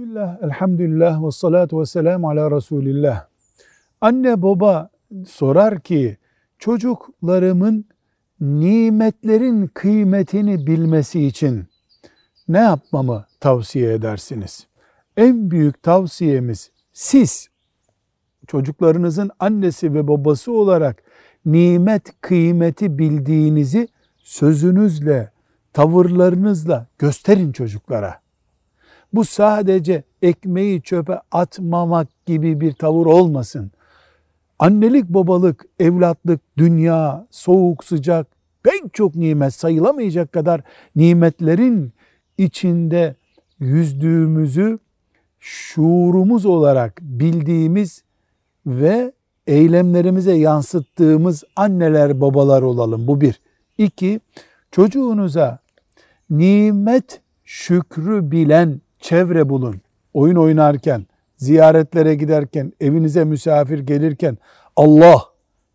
Bismillah, elhamdülillah ve salatu ve selamu ala Resulillah. Anne baba sorar ki çocuklarımın nimetlerin kıymetini bilmesi için ne yapmamı tavsiye edersiniz? En büyük tavsiyemiz siz çocuklarınızın annesi ve babası olarak nimet kıymeti bildiğinizi sözünüzle, tavırlarınızla gösterin çocuklara. Bu sadece ekmeği çöpe atmamak gibi bir tavır olmasın. Annelik, babalık, evlatlık, dünya, soğuk, sıcak, pek çok nimet sayılamayacak kadar nimetlerin içinde yüzdüğümüzü şuurumuz olarak bildiğimiz ve eylemlerimize yansıttığımız anneler babalar olalım. Bu bir. İki, çocuğunuza nimet şükrü bilen çevre bulun. Oyun oynarken, ziyaretlere giderken, evinize misafir gelirken Allah,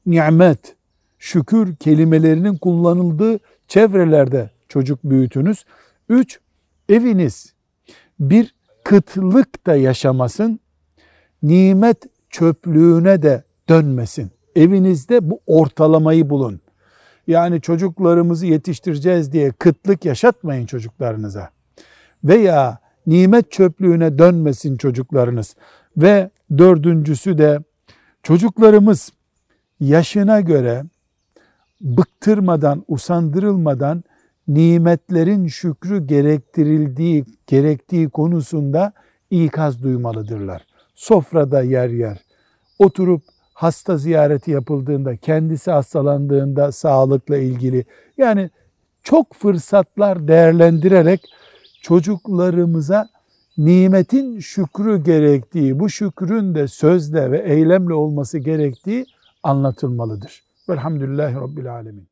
nimet, şükür kelimelerinin kullanıldığı çevrelerde çocuk büyütünüz. Üç, eviniz bir kıtlık da yaşamasın, nimet çöplüğüne de dönmesin. Evinizde bu ortalamayı bulun. Yani çocuklarımızı yetiştireceğiz diye kıtlık yaşatmayın çocuklarınıza. Veya nimet çöplüğüne dönmesin çocuklarınız. Ve dördüncüsü de çocuklarımız yaşına göre bıktırmadan, usandırılmadan nimetlerin şükrü gerektirildiği, gerektiği konusunda ikaz duymalıdırlar. Sofrada yer yer, oturup hasta ziyareti yapıldığında, kendisi hastalandığında sağlıkla ilgili yani çok fırsatlar değerlendirerek çocuklarımıza nimetin şükrü gerektiği, bu şükrün de sözle ve eylemle olması gerektiği anlatılmalıdır. Velhamdülillahi Rabbil Alemin.